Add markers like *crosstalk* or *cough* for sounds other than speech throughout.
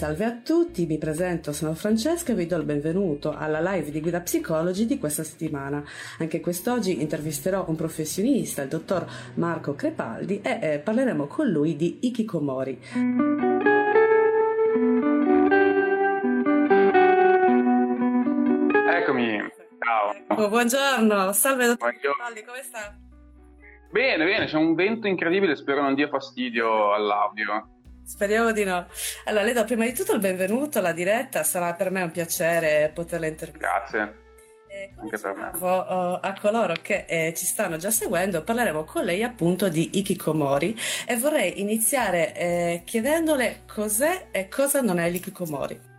Salve a tutti, mi presento, sono Francesca e vi do il benvenuto alla live di Guida Psicologi di questa settimana. Anche quest'oggi intervisterò un professionista, il dottor Marco Crepaldi, e eh, parleremo con lui di Ikikomori. Eccomi, ciao. Ecco, buongiorno, salve dottor buongiorno. Crepaldi, come sta? Bene, bene, c'è un vento incredibile, spero non dia fastidio all'audio. Speriamo di no. Allora, le do prima di tutto il benvenuto alla diretta, sarà per me un piacere poterla intervistare. Grazie. Eh, Anche per me. Uh, a coloro che eh, ci stanno già seguendo, parleremo con lei appunto di Ikikomori e vorrei iniziare eh, chiedendole cos'è e cosa non è l'Ikikomori.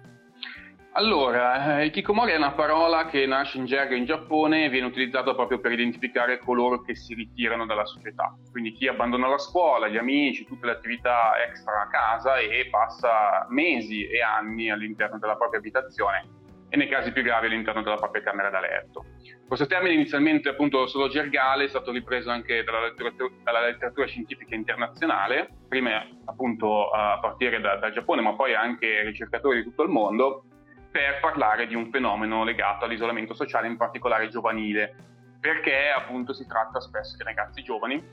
Allora, eh, Kikomori è una parola che nasce in gergo in Giappone e viene utilizzata proprio per identificare coloro che si ritirano dalla società. Quindi chi abbandona la scuola, gli amici, tutte le attività extra a casa e passa mesi e anni all'interno della propria abitazione e nei casi più gravi all'interno della propria camera da letto. Questo termine inizialmente appunto solo gergale è stato ripreso anche dalla letteratura, dalla letteratura scientifica internazionale, prima appunto a partire da, dal Giappone ma poi anche ricercatori di tutto il mondo per parlare di un fenomeno legato all'isolamento sociale, in particolare giovanile, perché appunto si tratta spesso di ragazzi giovani,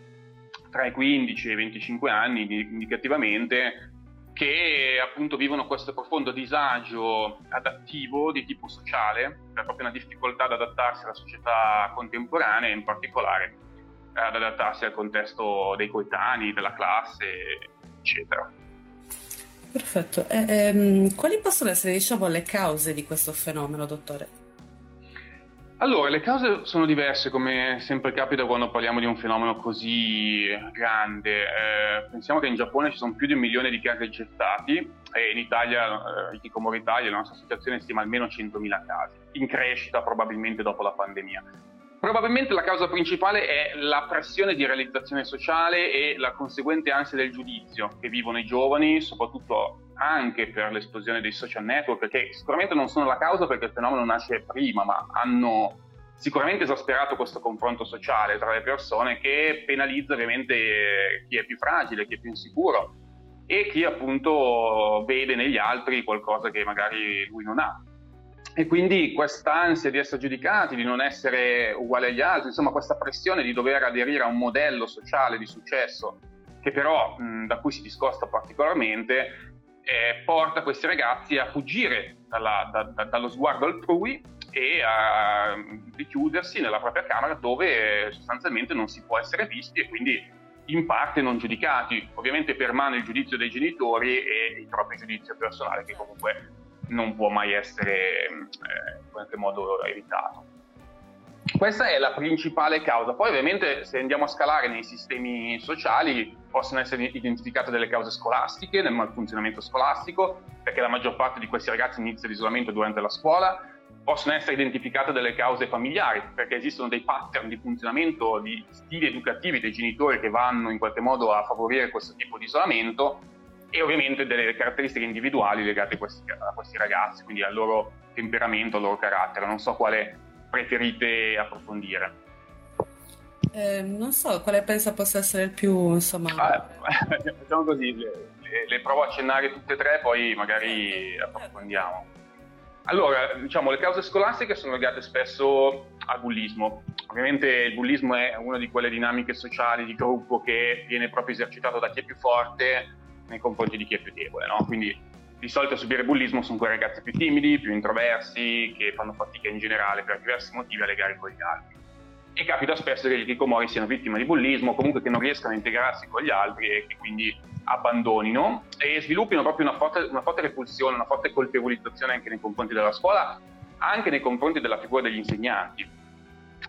tra i 15 e i 25 anni indicativamente, che appunto vivono questo profondo disagio adattivo di tipo sociale, per proprio una difficoltà ad adattarsi alla società contemporanea, in particolare ad adattarsi al contesto dei coetanei, della classe, eccetera. Perfetto. E, ehm, quali possono essere, diciamo, le cause di questo fenomeno, dottore? Allora, le cause sono diverse, come sempre capita quando parliamo di un fenomeno così grande. Eh, pensiamo che in Giappone ci sono più di un milione di casi accertati e in Italia, eh, Kikomori Italia, la nostra associazione stima almeno 100.000 casi, in crescita probabilmente dopo la pandemia. Probabilmente la causa principale è la pressione di realizzazione sociale e la conseguente ansia del giudizio che vivono i giovani, soprattutto anche per l'esplosione dei social network, che sicuramente non sono la causa perché il fenomeno nasce prima, ma hanno sicuramente esasperato questo confronto sociale tra le persone che penalizza ovviamente chi è più fragile, chi è più insicuro e chi appunto vede negli altri qualcosa che magari lui non ha. E quindi quest'ansia di essere giudicati, di non essere uguali agli altri, insomma questa pressione di dover aderire a un modello sociale di successo che però mh, da cui si discosta particolarmente, eh, porta questi ragazzi a fuggire dalla, da, da, dallo sguardo altrui e a richiudersi nella propria camera dove sostanzialmente non si può essere visti e quindi in parte non giudicati. Ovviamente permane il giudizio dei genitori e il proprio giudizio personale che comunque non può mai essere eh, in qualche modo evitato. Questa è la principale causa. Poi ovviamente se andiamo a scalare nei sistemi sociali possono essere identificate delle cause scolastiche, nel malfunzionamento scolastico, perché la maggior parte di questi ragazzi inizia l'isolamento durante la scuola, possono essere identificate delle cause familiari, perché esistono dei pattern di funzionamento, di stili educativi dei genitori che vanno in qualche modo a favorire questo tipo di isolamento e ovviamente delle caratteristiche individuali legate a questi, a questi ragazzi, quindi al loro temperamento, al loro carattere. Non so quale preferite approfondire. Eh, non so quale pensa possa essere il più, insomma... Ah, facciamo *laughs* così, le, le, le, provo a accennare tutte e tre, poi magari approfondiamo. Allora, diciamo, le cause scolastiche sono legate spesso al bullismo. Ovviamente il bullismo è una di quelle dinamiche sociali di gruppo che viene proprio esercitato da chi è più forte nei confronti di chi è più debole, no? Quindi di solito a subire bullismo sono quei ragazzi più timidi, più introversi, che fanno fatica in generale per diversi motivi a legare con gli altri. E capita spesso che i ricomori siano vittime di bullismo, comunque che non riescano a integrarsi con gli altri e che quindi abbandonino e sviluppino proprio una forte, una forte repulsione, una forte colpevolizzazione anche nei confronti della scuola, anche nei confronti della figura degli insegnanti,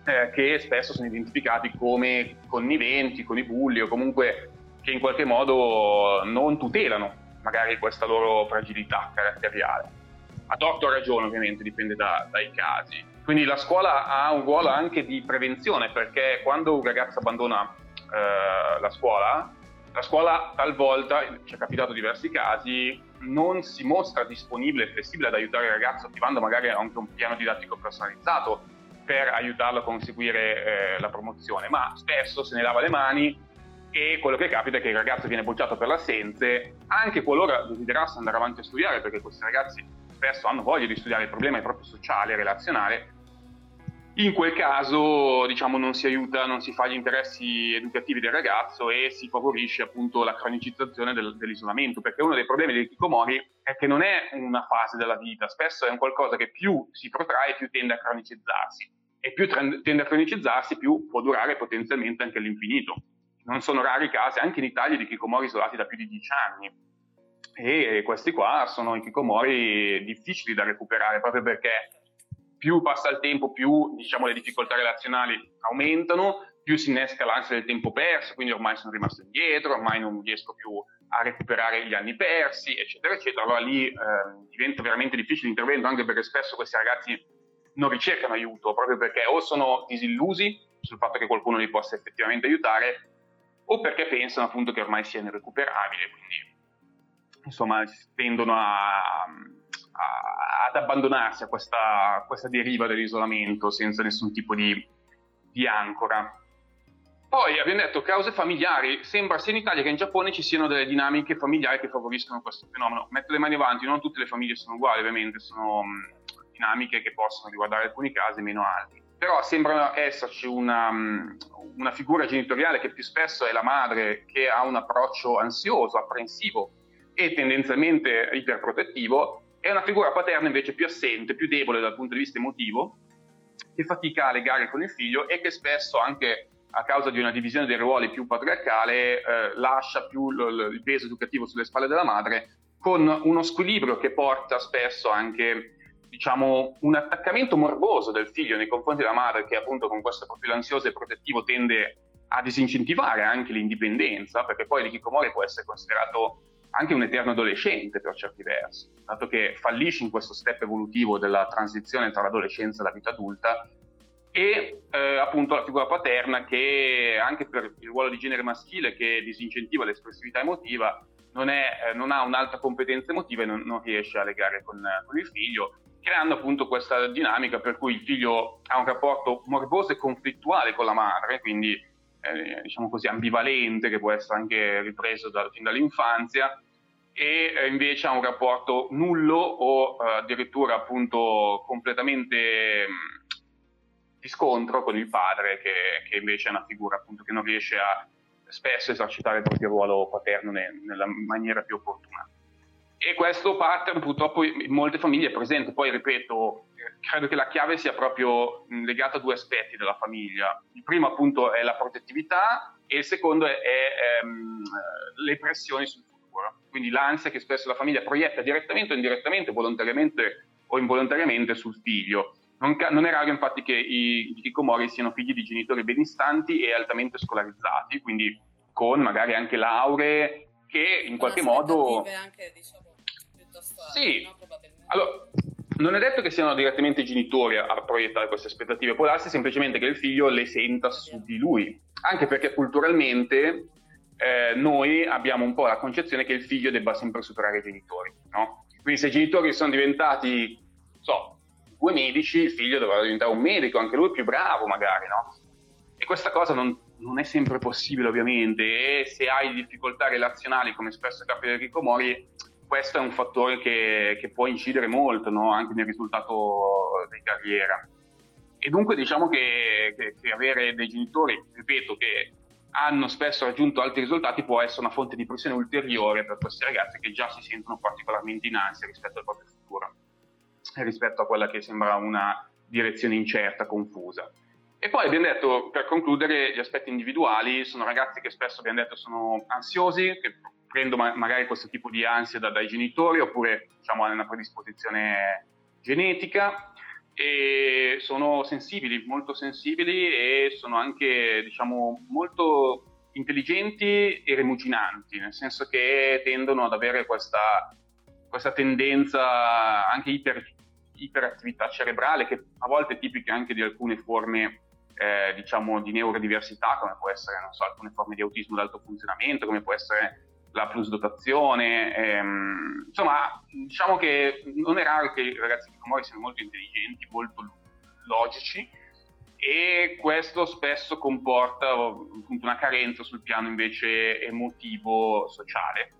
eh, che spesso sono identificati come conniventi con i bulli o comunque che in qualche modo non tutelano magari questa loro fragilità caratteriale. A torto o ragione ovviamente, dipende da, dai casi. Quindi la scuola ha un ruolo anche di prevenzione perché quando un ragazzo abbandona eh, la scuola, la scuola talvolta, ci è capitato diversi casi, non si mostra disponibile e flessibile ad aiutare il ragazzo attivando magari anche un piano didattico personalizzato per aiutarlo a conseguire eh, la promozione, ma spesso se ne lava le mani e quello che capita è che il ragazzo viene bocciato per l'assenze, anche qualora desiderasse andare avanti a studiare, perché questi ragazzi spesso hanno voglia di studiare, il problema è proprio sociale, relazionale, in quel caso diciamo, non si aiuta, non si fa gli interessi educativi del ragazzo e si favorisce appunto la cronicizzazione del, dell'isolamento, perché uno dei problemi dei chicomori è che non è una fase della vita, spesso è un qualcosa che più si protrae più tende a cronicizzarsi e più tende a cronicizzarsi più può durare potenzialmente anche all'infinito. Non sono rari i casi anche in Italia di chicomori isolati da più di dieci anni e questi qua sono i chicomori difficili da recuperare proprio perché più passa il tempo, più diciamo, le difficoltà relazionali aumentano, più si innesca l'ansia del tempo perso, quindi ormai sono rimasto indietro, ormai non riesco più a recuperare gli anni persi, eccetera, eccetera. Allora lì eh, diventa veramente difficile l'intervento, anche perché spesso questi ragazzi non ricercano aiuto, proprio perché o sono disillusi sul fatto che qualcuno li possa effettivamente aiutare, o perché pensano appunto che ormai sia irrecuperabile, quindi insomma tendono a, a, ad abbandonarsi a questa, questa, deriva dell'isolamento senza nessun tipo di, di ancora. Poi abbiamo detto cause familiari, sembra sia in Italia che in Giappone ci siano delle dinamiche familiari che favoriscono questo fenomeno. Metto le mani avanti, non tutte le famiglie sono uguali ovviamente, sono dinamiche che possono riguardare alcuni casi meno altri. Però sembra esserci una, una figura genitoriale che più spesso è la madre che ha un approccio ansioso, apprensivo e tendenzialmente iperprotettivo è una figura paterna invece più assente, più debole dal punto di vista emotivo, che fatica a legare con il figlio e che spesso anche a causa di una divisione dei ruoli più patriarcale eh, lascia più l- il peso educativo sulle spalle della madre con uno squilibrio che porta spesso anche diciamo, un attaccamento morboso del figlio nei confronti della madre che appunto con questo profilo ansioso e protettivo tende a disincentivare anche l'indipendenza, perché poi l'Ikikomori può essere considerato anche un eterno adolescente per certi versi, dato che fallisce in questo step evolutivo della transizione tra l'adolescenza e la vita adulta e eh, appunto la figura paterna che anche per il ruolo di genere maschile che disincentiva l'espressività emotiva non, è, eh, non ha un'alta competenza emotiva e non, non riesce a legare con, con, il figlio, creando appunto questa dinamica per cui il figlio ha un rapporto morboso e conflittuale con la madre, quindi eh, diciamo così ambivalente che può essere anche ripreso da, fin dall'infanzia e eh, invece ha un rapporto nullo o eh, addirittura appunto completamente mh, mm, di scontro con il padre che, che, invece è una figura appunto che non riesce a spesso esercitare il proprio ruolo paterno ne, nella maniera più opportuna. E questo pattern purtroppo in molte famiglie è presente, poi ripeto, credo che la chiave sia proprio legata a due aspetti della famiglia. Il primo appunto è la protettività e il secondo è, è ehm, le pressioni sul futuro. Quindi l'ansia che spesso la famiglia proietta direttamente o indirettamente, volontariamente o involontariamente sul figlio. Non, ca- non è raro infatti che i, i Kikomori siano figli di genitori benestanti e altamente scolarizzati, quindi con magari anche lauree che in qualche modo... Anche, diciamo, sì, no? allora, non è detto che siano direttamente i genitori a, a proiettare queste aspettative, può darsi semplicemente che il figlio le senta su di lui, anche perché culturalmente eh, noi abbiamo un po' la concezione che il figlio debba sempre superare i genitori, no? Quindi se i genitori sono diventati, so, due medici, il figlio dovrà diventare un medico, anche lui più bravo magari, no? E questa cosa non, non è sempre possibile ovviamente e se hai difficoltà relazionali come spesso capita di Mori questo è un fattore che, che può incidere molto no? anche nel risultato di carriera. E dunque diciamo che, che, che, avere dei genitori, ripeto, che hanno spesso raggiunto altri risultati può essere una fonte di pressione ulteriore per questi ragazzi che già si sentono particolarmente in ansia rispetto al proprio futuro e rispetto a quella che sembra una direzione incerta, confusa. E poi abbiamo detto, per concludere, gli aspetti individuali sono ragazzi che spesso abbiamo detto sono ansiosi, che prendo ma- magari questo tipo di ansia da- dai genitori oppure diciamo, hanno una predisposizione genetica e sono sensibili, molto sensibili e sono anche diciamo, molto intelligenti e rimuginanti, nel senso che tendono ad avere questa, questa tendenza anche iper, iperattività cerebrale che a volte è tipica anche di alcune forme eh, diciamo di neurodiversità come può essere so, alcune forme di autismo d'alto funzionamento come può essere la plusdotazione ehm, insomma diciamo che non è raro che i ragazzi di Komori siano molto intelligenti molto logici e questo spesso comporta appunto, una carenza sul piano invece emotivo sociale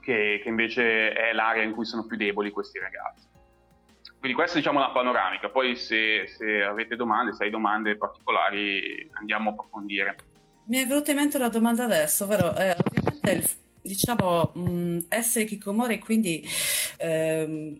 che, che invece è l'area in cui sono più deboli questi ragazzi quindi questa diciamo, è una panoramica, poi se, se, avete domande, se hai domande particolari andiamo a approfondire. Mi è venuta in mente una domanda adesso, ovvero eh, ovviamente il, diciamo mh, essere Kikomori quindi ehm,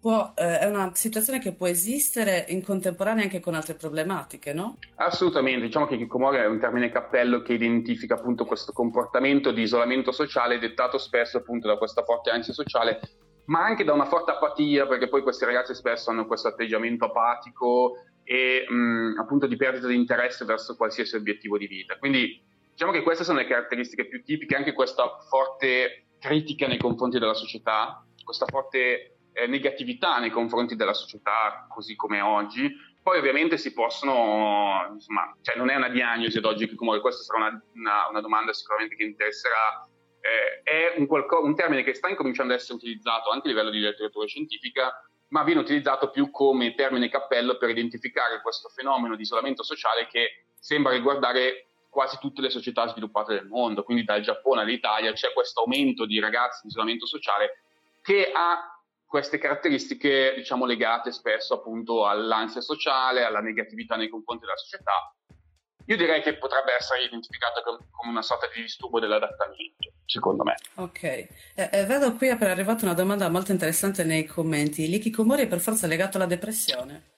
può, eh, è una situazione che può esistere in contemporanea anche con altre problematiche, no? Assolutamente, diciamo che Kikomori è un termine cappello che identifica appunto questo comportamento di isolamento sociale dettato spesso appunto da questa forte ansia sociale ma anche da una forte apatia, perché poi questi ragazzi spesso hanno questo atteggiamento apatico e mh, appunto di perdita di interesse verso qualsiasi obiettivo di vita. Quindi diciamo che queste sono le caratteristiche più tipiche, anche questa forte critica nei confronti della società, questa forte eh, negatività nei confronti della società così come oggi. Poi ovviamente si possono, insomma, cioè non è una diagnosi ad oggi, come questa sarà una, una, una domanda sicuramente che interesserà eh, è un, qualco- un, termine che sta incominciando ad essere utilizzato anche a livello di letteratura scientifica, ma viene utilizzato più come termine cappello per identificare questo fenomeno di isolamento sociale che sembra riguardare quasi tutte le società sviluppate del mondo, quindi dal Giappone all'Italia c'è questo aumento di ragazzi in isolamento sociale che ha queste caratteristiche diciamo legate spesso appunto all'ansia sociale, alla negatività nei confronti della società io direi che potrebbe essere identificato come una sorta di disturbo dell'adattamento, secondo me. Ok, eh, eh, vedo qui è arrivata una domanda molto interessante nei commenti. L'ikikomori è per forza legato alla depressione?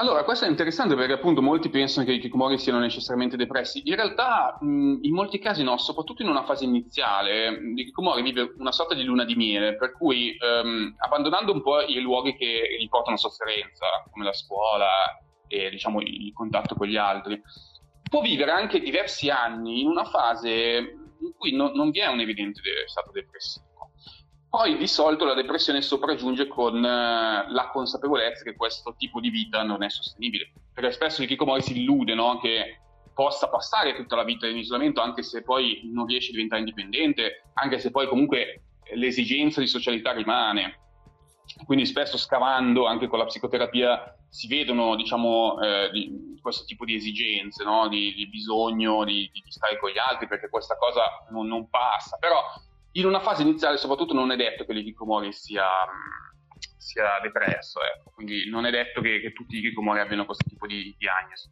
Allora, questo è interessante perché appunto molti pensano che i kikomori siano necessariamente depressi. In realtà, mh, in molti casi no, soprattutto in una fase iniziale. L'ikikomori vive una sorta di luna di miele, per cui um, abbandonando un po' i luoghi che gli portano sofferenza, come la scuola e diciamo il contatto con gli altri, può vivere anche diversi anni in una fase in cui no, non vi è un evidente stato depressivo. Poi di solito la depressione sopraggiunge con uh, la consapevolezza che questo tipo di vita non è sostenibile, perché spesso il Kikomori si illude no? che possa passare tutta la vita in isolamento anche se poi non riesce a diventare indipendente, anche se poi comunque l'esigenza di socialità rimane. Quindi spesso scavando anche con la psicoterapia si vedono diciamo, eh, questo tipo di esigenze, no? di, di, bisogno di, di, stare con gli altri perché questa cosa non, non, passa. Però in una fase iniziale soprattutto non è detto che l'Ikikomori sia, sia depresso, ecco. quindi non è detto che, che tutti i Ikikomori abbiano questo tipo di diagnosi.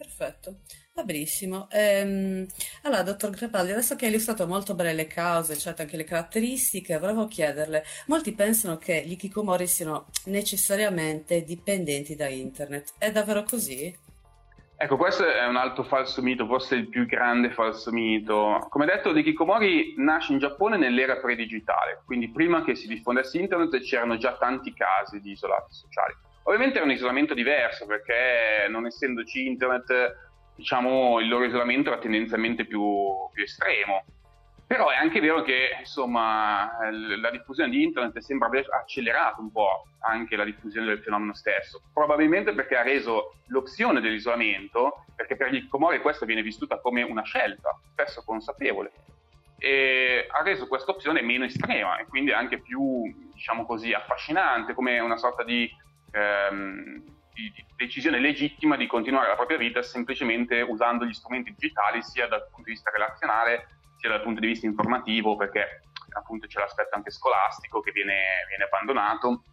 Perfetto. Va benissimo. Ehm, allora, dottor Crepaldi, adesso che hai illustrato molto bene le cause, cioè anche le caratteristiche, volevo chiederle, molti pensano che gli Kikomori siano necessariamente dipendenti da internet. È davvero così? Ecco, questo è un altro falso mito, forse il più grande falso mito. Come detto, l'Ikikomori nasce in Giappone nell'era predigitale, quindi prima che si diffondesse internet c'erano già tanti casi di isolati sociali. Ovviamente era un isolamento diverso perché non essendoci internet diciamo, il loro isolamento era tendenzialmente più, più estremo. Però è anche vero che insomma, la diffusione di internet sembra aver accelerato un po' anche la diffusione del fenomeno stesso, probabilmente perché ha reso l'opzione dell'isolamento, perché per gli Comori questa viene vissuta come una scelta, spesso consapevole, e ha reso questa opzione meno estrema e quindi anche più, diciamo così, affascinante, come una sorta di ehm, di, di decisione legittima di continuare la propria vita semplicemente usando gli strumenti digitali sia dal punto di vista relazionale sia dal punto di vista informativo perché appunto c'è l'aspetto anche scolastico che viene, viene abbandonato.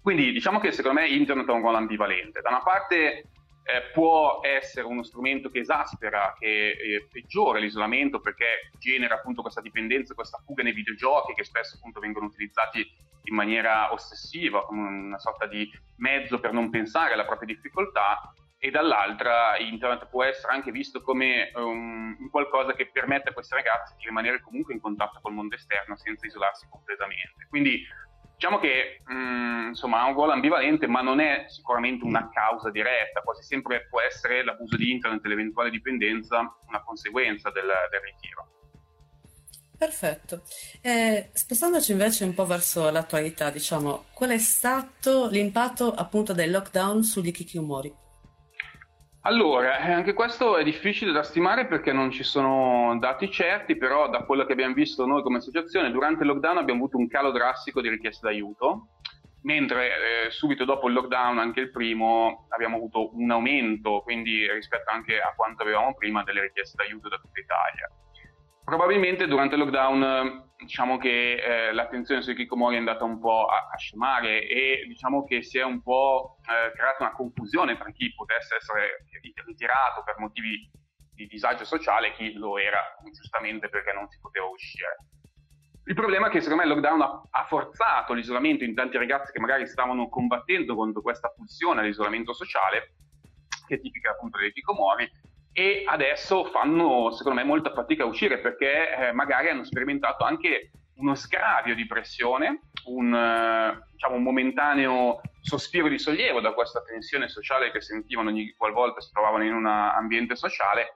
Quindi diciamo che secondo me internet ha un ruolo ambivalente. Da una parte eh, può essere uno strumento che esaspera, che eh, peggiora l'isolamento perché genera appunto questa dipendenza, questa fuga nei videogiochi che spesso appunto vengono utilizzati in maniera ossessiva, come una sorta di mezzo per non pensare alla propria difficoltà, e dall'altra internet può essere anche visto come um, qualcosa che permette a questi ragazzi di rimanere comunque in contatto col mondo esterno senza isolarsi completamente. Quindi diciamo che mh, mm, insomma, ha un ruolo ambivalente, ma non è sicuramente una causa diretta, quasi sempre può essere l'abuso di internet e l'eventuale dipendenza una conseguenza del, del ritiro. Perfetto. Eh, spostandoci invece un po' verso l'attualità, diciamo, qual è stato l'impatto appunto del lockdown sugli kikiumori? Allora, eh, anche questo è difficile da stimare perché non ci sono dati certi, però da quello che abbiamo visto noi come associazione, durante il lockdown abbiamo avuto un calo drastico di richieste d'aiuto, mentre eh, subito dopo il lockdown, anche il primo, abbiamo avuto un aumento, quindi rispetto anche a quanto avevamo prima, delle richieste d'aiuto da tutta Italia. Probabilmente durante il lockdown diciamo che eh, l'attenzione sui Kikomori è andata un po' a, a, scemare e diciamo che si è un po' eh, creata una confusione tra chi potesse essere ritirato per motivi di disagio sociale e chi lo era giustamente perché non si poteva uscire. Il problema è che secondo me il lockdown ha, ha forzato l'isolamento in tanti ragazzi che magari stavano combattendo contro questa pulsione all'isolamento sociale, che è tipica appunto dei Kikomori, e adesso fanno secondo me molta fatica a uscire perché eh, magari hanno sperimentato anche uno scravio di pressione, un, eh, diciamo, un, momentaneo sospiro di sollievo da questa tensione sociale che sentivano ogni qualvolta si trovavano in un ambiente sociale.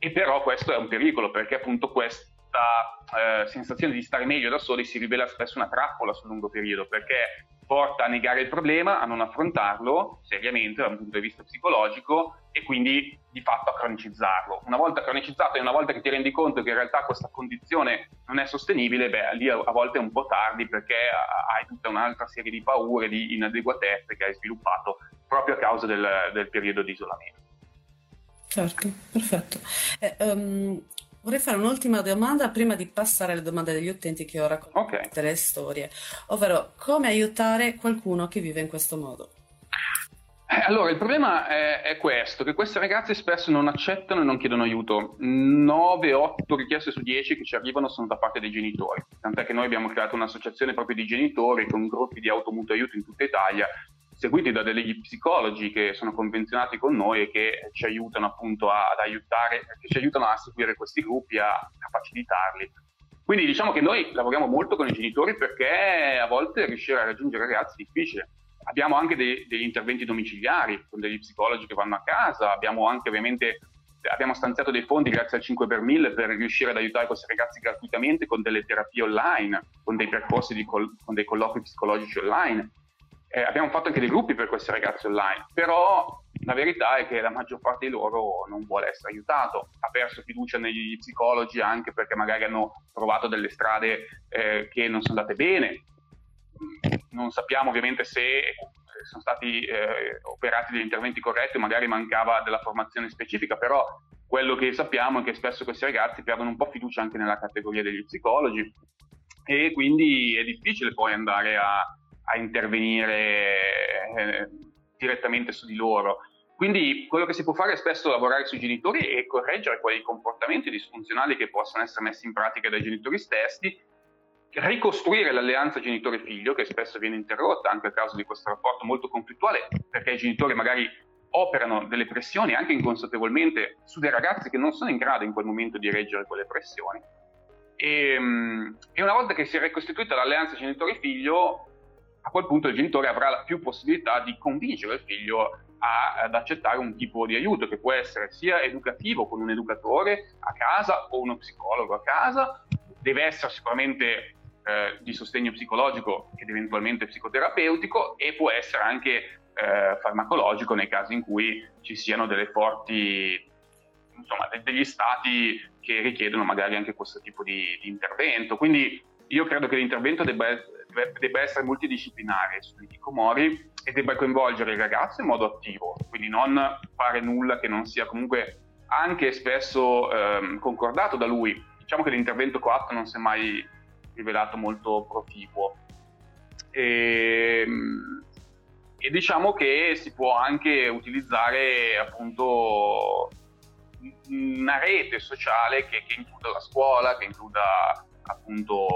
E però questo è un pericolo perché appunto questa eh, sensazione di stare meglio da soli si rivela spesso una trappola sul lungo periodo perché porta a negare il problema, a non affrontarlo seriamente dal punto di vista psicologico e quindi di fatto a cronicizzarlo. Una volta cronicizzato e una volta che ti rendi conto che in realtà questa condizione non è sostenibile, beh, lì a volte è un po' tardi perché hai tutta un'altra serie di paure, di inadeguatezze che hai sviluppato proprio a causa del, del periodo di isolamento. Certo, perfetto. Eh, um, Vorrei fare un'ultima domanda prima di passare alle domande degli utenti che ho raccontato okay. le storie, ovvero come aiutare qualcuno che vive in questo modo. Eh, allora, il problema è, è, questo, che queste ragazze spesso non accettano e non chiedono aiuto. 9-8 richieste su 10 che ci arrivano sono da parte dei genitori. Tant'è che noi abbiamo creato un'associazione proprio di genitori con gruppi di automutuo aiuto in tutta Italia seguiti da degli psicologi che sono convenzionati con noi e che ci aiutano appunto ad aiutare, che ci aiutano a seguire questi gruppi, a, a facilitarli. Quindi diciamo che noi lavoriamo molto con i genitori perché a volte riuscire a raggiungere ragazzi è difficile. Abbiamo anche dei, degli interventi domiciliari con degli psicologi che vanno a casa, abbiamo anche ovviamente abbiamo stanziato dei fondi grazie al 5 per 1000 per riuscire ad aiutare questi ragazzi gratuitamente con delle terapie online, con dei percorsi col- con dei colloqui psicologici online. Eh, abbiamo fatto anche dei gruppi per questi ragazzi online, però la verità è che la maggior parte di loro non vuole essere aiutato, ha perso fiducia negli psicologi anche perché magari hanno trovato delle strade eh, che non sono andate bene. Non sappiamo ovviamente se sono stati eh, operati degli interventi corretti o magari mancava della formazione specifica, però quello che sappiamo è che spesso questi ragazzi perdono un po' fiducia anche nella categoria degli psicologi e quindi è difficile poi andare a, a intervenire eh, direttamente su di loro. Quindi quello che si può fare è spesso lavorare sui genitori e correggere quei comportamenti disfunzionali che possono essere messi in pratica dai genitori stessi, ricostruire l'alleanza genitore-figlio che spesso viene interrotta anche a causa di questo rapporto molto conflittuale perché i genitori magari operano delle pressioni anche inconsapevolmente su dei ragazzi che non sono in grado in quel momento di reggere quelle pressioni. E, ehm, e una volta che si è ricostituita l'alleanza genitore-figlio a quel punto il genitore avrà più possibilità di convincere il figlio a, ad accettare un tipo di aiuto che può essere sia educativo con un educatore a casa o uno psicologo a casa, deve essere sicuramente eh, di sostegno psicologico ed eventualmente psicoterapeutico e può essere anche eh, farmacologico nei casi in cui ci siano delle forti, insomma, de- degli stati che richiedono magari anche questo tipo di, di intervento. Quindi io credo che l'intervento debba debba essere multidisciplinare sui Hikikomori e debba coinvolgere il ragazzo in modo attivo, quindi non fare nulla che non sia comunque anche spesso ehm, concordato da lui. Diciamo che l'intervento coatto non si è mai rivelato molto proficuo. E, ehm, e diciamo che si può anche utilizzare appunto una rete sociale che, che includa la scuola, che includa appunto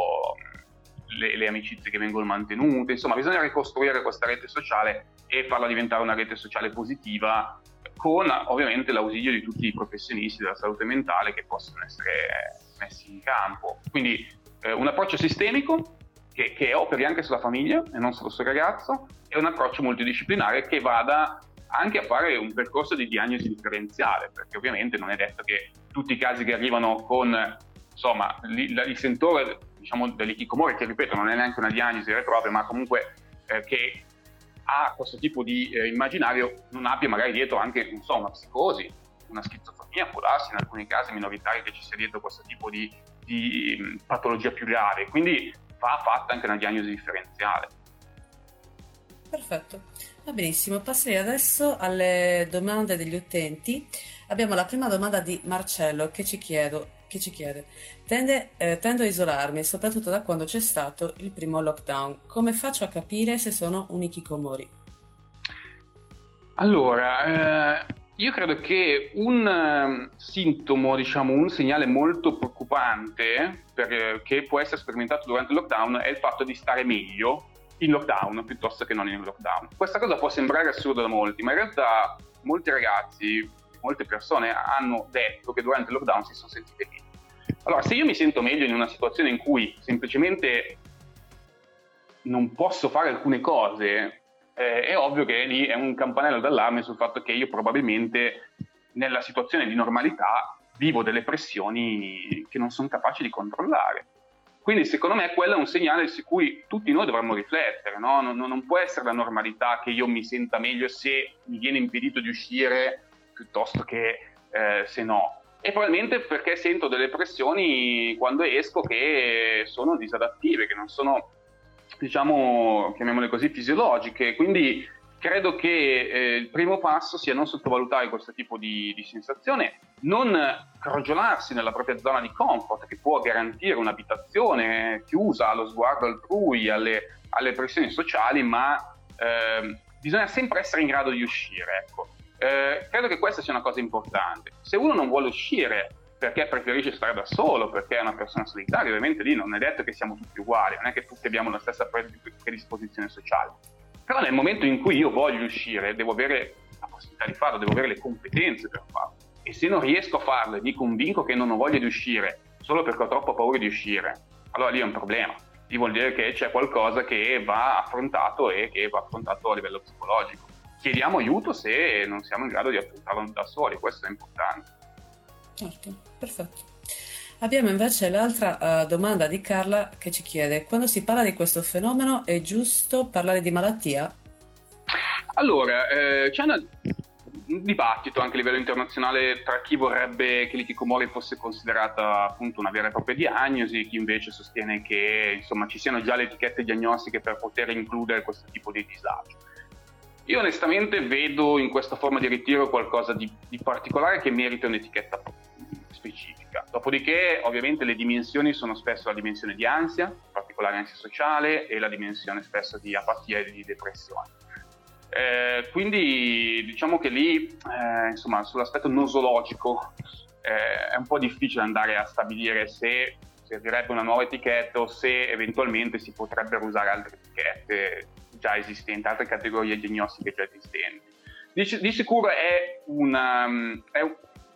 le, le, amicizie che vengono mantenute, insomma bisogna ricostruire questa rete sociale e farla diventare una rete sociale positiva con ovviamente l'ausilio di tutti i professionisti della salute mentale che possono essere messi in campo. Quindi eh, un approccio sistemico che, che, operi anche sulla famiglia e non solo sul ragazzo e un approccio multidisciplinare che vada anche a fare un percorso di diagnosi differenziale, perché ovviamente non è detto che tutti i casi che arrivano con insomma il sentore diciamo, dell'ikikomori, che ripeto non è neanche una diagnosi vera e propria, ma comunque eh, che ha questo tipo di eh, immaginario non abbia magari dietro anche so, una psicosi, una schizofrenia, può darsi in alcuni casi minoritari che ci sia dietro questo tipo di, di patologia più grave, quindi va fatta anche una diagnosi differenziale. Perfetto, va benissimo. Passerei adesso alle domande degli utenti. Abbiamo la prima domanda di Marcello che ci, chiedo, che ci chiede: Tende, eh, Tendo a isolarmi, soprattutto da quando c'è stato il primo lockdown. Come faccio a capire se sono un ikikomori? Allora, eh, io credo che un uh, sintomo, diciamo, un segnale molto preoccupante per, che può essere sperimentato durante il lockdown è il fatto di stare meglio in lockdown piuttosto che non in lockdown. Questa cosa può sembrare assurda da molti, ma in realtà molti ragazzi, molte persone hanno detto che durante il lockdown si sono sentite meglio. Allora, se io mi sento meglio in una situazione in cui semplicemente non posso fare alcune cose, eh, è ovvio che lì è un campanello d'allarme sul fatto che io probabilmente nella situazione di normalità vivo delle pressioni che non sono capaci di controllare. Quindi secondo me quello è un segnale su cui tutti noi dovremmo riflettere, no? non, non, può essere la normalità che io mi senta meglio se mi viene impedito di uscire piuttosto che eh, se no. E probabilmente perché sento delle pressioni quando esco che sono disadattive, che non sono, diciamo, chiamiamole così, fisiologiche. Quindi credo che eh, il primo passo sia non sottovalutare questo tipo di, di, sensazione, non crogiolarsi nella propria zona di comfort che può garantire un'abitazione chiusa allo sguardo altrui, alle, alle pressioni sociali, ma eh, bisogna sempre essere in grado di uscire. Ecco. Eh, credo che questa sia una cosa importante. Se uno non vuole uscire perché preferisce stare da solo, perché è una persona solitaria, ovviamente lì non è detto che siamo tutti uguali, non è che tutti abbiamo la stessa predisposizione sociale però nel momento in cui io voglio uscire, devo avere la possibilità di farlo, devo avere le competenze per farlo. E se non riesco a farlo e mi convinco che non ho voglia di uscire solo perché ho troppa paura di uscire, allora lì è un problema. Lì vuol dire che c'è qualcosa che va affrontato e che va affrontato a livello psicologico. Chiediamo aiuto se non siamo in grado di affrontarlo da soli, questo è importante. Certo, perfetto. Abbiamo invece l'altra uh, domanda di Carla che ci chiede: quando si parla di questo fenomeno è giusto parlare di malattia? Allora, eh, c'è una, un dibattito anche a livello internazionale tra chi vorrebbe che l'ikikomori fosse considerata appunto una vera e propria diagnosi, chi invece sostiene che insomma, ci siano già le etichette diagnostiche per poter includere questo tipo di disagio. Io onestamente vedo in questa forma di ritiro qualcosa di, di particolare che merita un'etichetta specifica specifica. Dopodiché, ovviamente, le dimensioni sono spesso la dimensione di ansia, in particolare ansia sociale, e la dimensione spesso di apatia e di depressione. Eh, quindi diciamo che lì, eh, insomma, sull'aspetto nosologico eh, è un po' difficile andare a stabilire se servirebbe una nuova etichetta o se eventualmente si potrebbero usare altre etichette già esistenti, altre categorie diagnostiche già esistenti. Di, di sicuro è, una, è, un,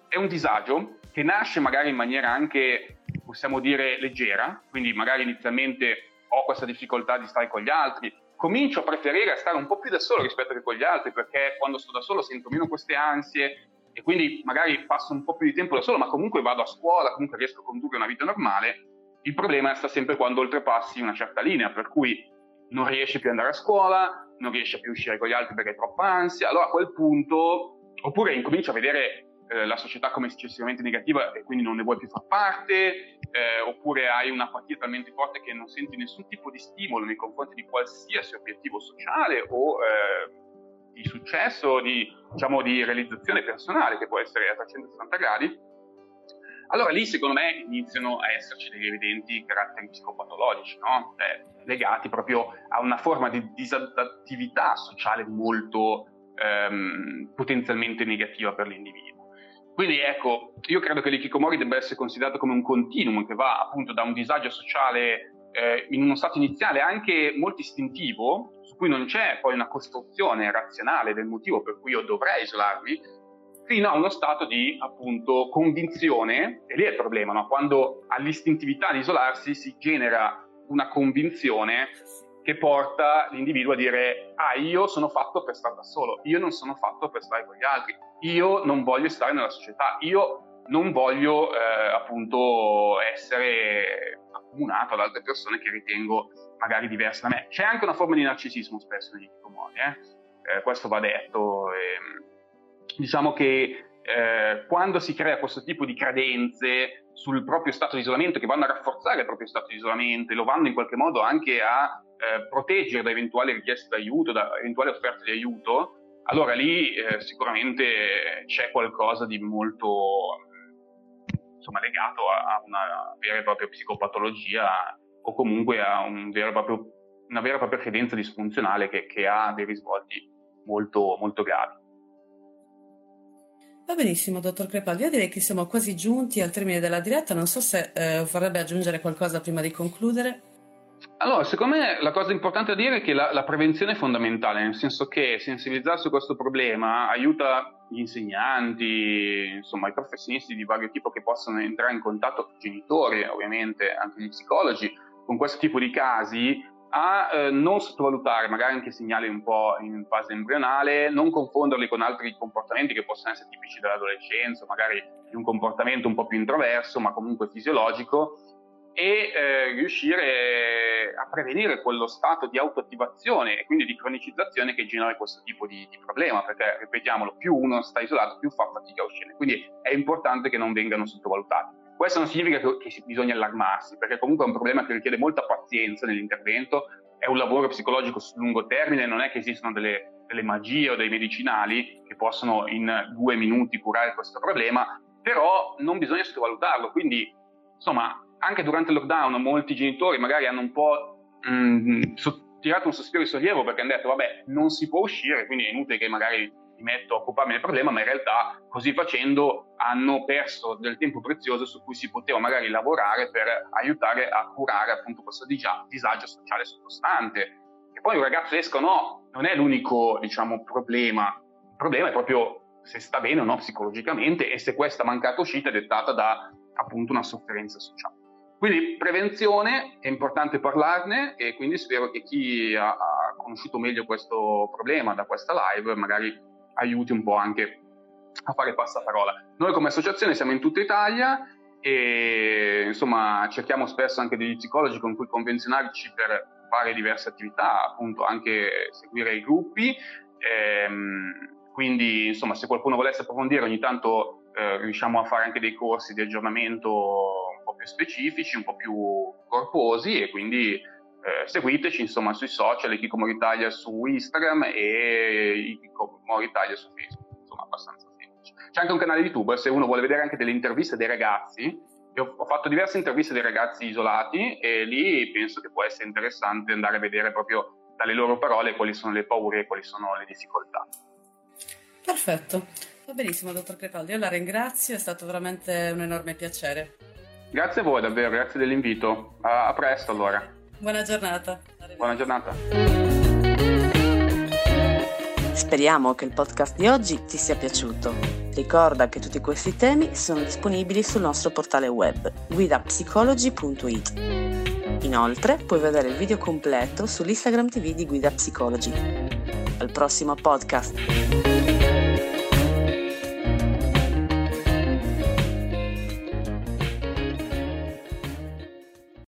è un disagio che nasce magari in maniera anche, possiamo dire, leggera, quindi magari inizialmente ho questa difficoltà di stare con gli altri, comincio a preferire stare un po' più da solo rispetto che con gli altri, perché quando sto da solo sento meno queste ansie e quindi magari passo un po' più di tempo da solo, ma comunque vado a scuola, comunque riesco a condurre una vita normale. Il problema sta sempre quando oltrepassi una certa linea, per cui non riesci più ad andare a scuola, non riesci più a uscire con gli altri perché hai troppa ansia, allora a quel punto, oppure incomincio a vedere eh, la società come eccessivamente negativa e quindi non ne vuoi più far parte, eh, oppure hai un'apatia talmente forte che non senti nessun tipo di stimolo nei confronti di qualsiasi obiettivo sociale o eh, di successo, di, diciamo, di realizzazione personale che può essere a 360 gradi, allora lì secondo me iniziano a esserci degli evidenti caratteri psicopatologici, no? cioè, legati proprio a una forma di disadattività sociale molto ehm, potenzialmente negativa per l'individuo. Quindi ecco, io credo che l'ikikomori debba essere considerato come un continuum che va appunto da un disagio sociale eh, in uno stato iniziale anche molto istintivo, su cui non c'è poi una costruzione razionale del motivo per cui io dovrei isolarmi, fino a uno stato di appunto convinzione, e lì è il problema, no? quando all'istintività di isolarsi si genera una convinzione che porta l'individuo a dire ah io sono fatto per stare da solo, io non sono fatto per stare con gli altri, io non voglio stare nella società, io non voglio eh, appunto essere accomunato ad altre persone che ritengo magari diverse da me. C'è anche una forma di narcisismo spesso negli ikikomori, eh? eh? questo va detto. E, diciamo che eh, quando si crea questo tipo di credenze sul proprio stato di isolamento, che vanno a rafforzare il proprio stato di isolamento e lo vanno in qualche modo anche a eh, proteggere da eventuali richieste d'aiuto, da eventuali offerte di aiuto, allora lì eh, sicuramente c'è qualcosa di molto insomma, legato a, a, una vera e propria psicopatologia o comunque a un proprio, una vera e propria credenza disfunzionale che, che ha dei risvolti molto, molto gravi. Va benissimo, dottor Crepaldi. Io direi che siamo quasi giunti al termine della diretta. Non so se eh, vorrebbe aggiungere qualcosa prima di concludere. Allora, secondo me la cosa importante da dire è che la, la, prevenzione è fondamentale, nel senso che sensibilizzarsi su questo problema aiuta gli insegnanti, insomma i professionisti di vario tipo che possono entrare in contatto con i genitori, ovviamente anche gli psicologi, con questo tipo di casi a eh, non sottovalutare magari anche segnali un po' in fase embrionale, non confonderli con altri comportamenti che possono essere tipici dell'adolescenza, magari di un comportamento un po' più introverso, ma comunque fisiologico, e eh, riuscire a prevenire quello stato di autoattivazione e quindi di cronicizzazione che genera questo tipo di, di, problema, perché ripetiamolo, più uno sta isolato, più fa fatica a uscire. Quindi è importante che non vengano sottovalutati. Questo non significa che, che bisogna allarmarsi, perché comunque è un problema che richiede molta pazienza nell'intervento, è un lavoro psicologico su lungo termine, non è che esistono delle, delle magie o dei medicinali che possono in due minuti curare questo problema, però non bisogna sottovalutarlo. Quindi, insomma, anche durante il lockdown molti genitori magari hanno un po' mh, tirato un sospiro di sollievo perché hanno detto vabbè non si può uscire, quindi è inutile che magari mi metto a occuparmi del problema, ma in realtà così facendo hanno perso del tempo prezioso su cui si poteva magari lavorare per aiutare a curare appunto questo disagio sociale sottostante. E poi un ragazzo esco no, non è l'unico diciamo, problema, il problema è proprio se sta bene o no psicologicamente e se questa mancata uscita è dettata da appunto una sofferenza sociale. Quindi prevenzione, è importante parlarne e quindi spero che chi ha, ha conosciuto meglio questo problema da questa live magari aiuti un po' anche a fare passaparola. Noi come associazione siamo in tutta Italia e insomma cerchiamo spesso anche degli psicologi con cui convenzionarci per fare diverse attività, appunto anche seguire i gruppi. Ehm, quindi insomma se qualcuno volesse approfondire ogni tanto eh, riusciamo a fare anche dei corsi di aggiornamento un po' più specifici, un po' più corposi e quindi eh, seguiteci insomma sui social, Ikikomori Italia su Instagram e Ikikomori Italia su Facebook, insomma abbastanza semplice. C'è anche un canale YouTube se uno vuole vedere anche delle interviste dei ragazzi. Io ho fatto diverse interviste dei ragazzi isolati e lì penso che può essere interessante andare a vedere proprio dalle loro parole quali sono le paure e quali sono le difficoltà. Perfetto, va benissimo dottor Crepaldi, io la ringrazio, è stato veramente un enorme piacere. Grazie a voi davvero, grazie dell'invito. A, a presto allora. Buona giornata. Buona giornata. Speriamo che il podcast di oggi ti sia piaciuto. Ricorda che tutti questi temi sono disponibili sul nostro portale web guidapsicology.it. Inoltre puoi vedere il video completo sull'Instagram TV di Guida Psicology. Al prossimo podcast!